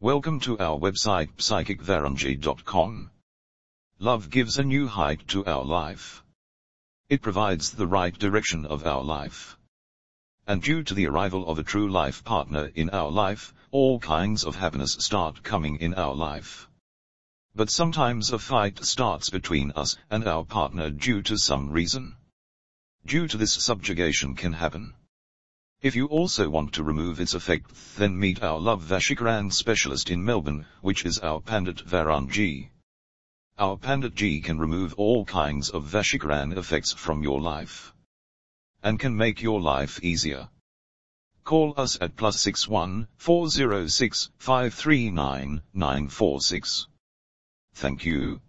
Welcome to our website psychicvarunji.com. Love gives a new height to our life. It provides the right direction of our life. And due to the arrival of a true life partner in our life, all kinds of happiness start coming in our life. But sometimes a fight starts between us and our partner due to some reason. Due to this subjugation can happen. If you also want to remove its effect, then meet our Love Vashikaran specialist in Melbourne, which is our Pandit Varun ji. Our Pandit ji can remove all kinds of Vashikaran effects from your life. And can make your life easier. Call us at plus 61 406 539 946. Thank you.